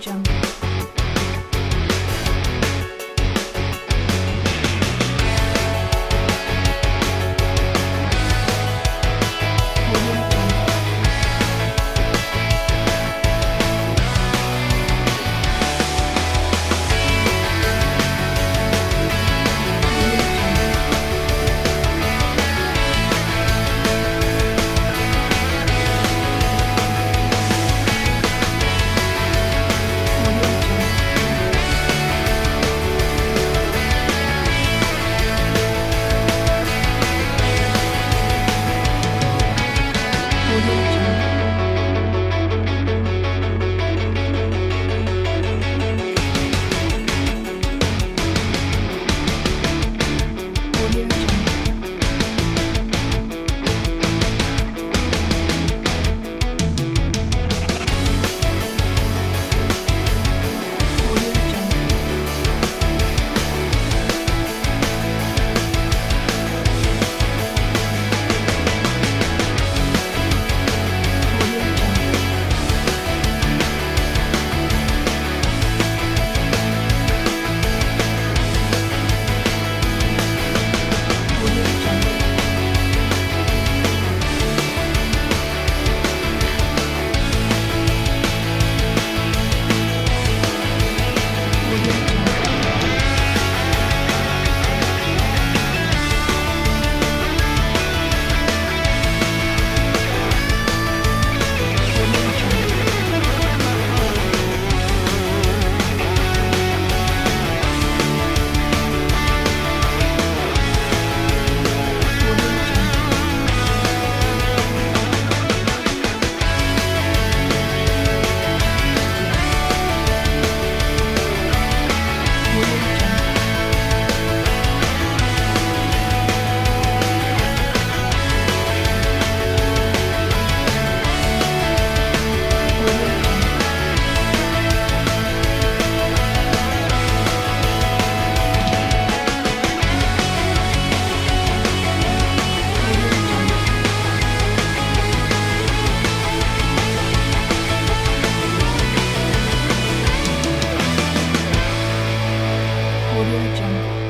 jungle. Audio Jungle.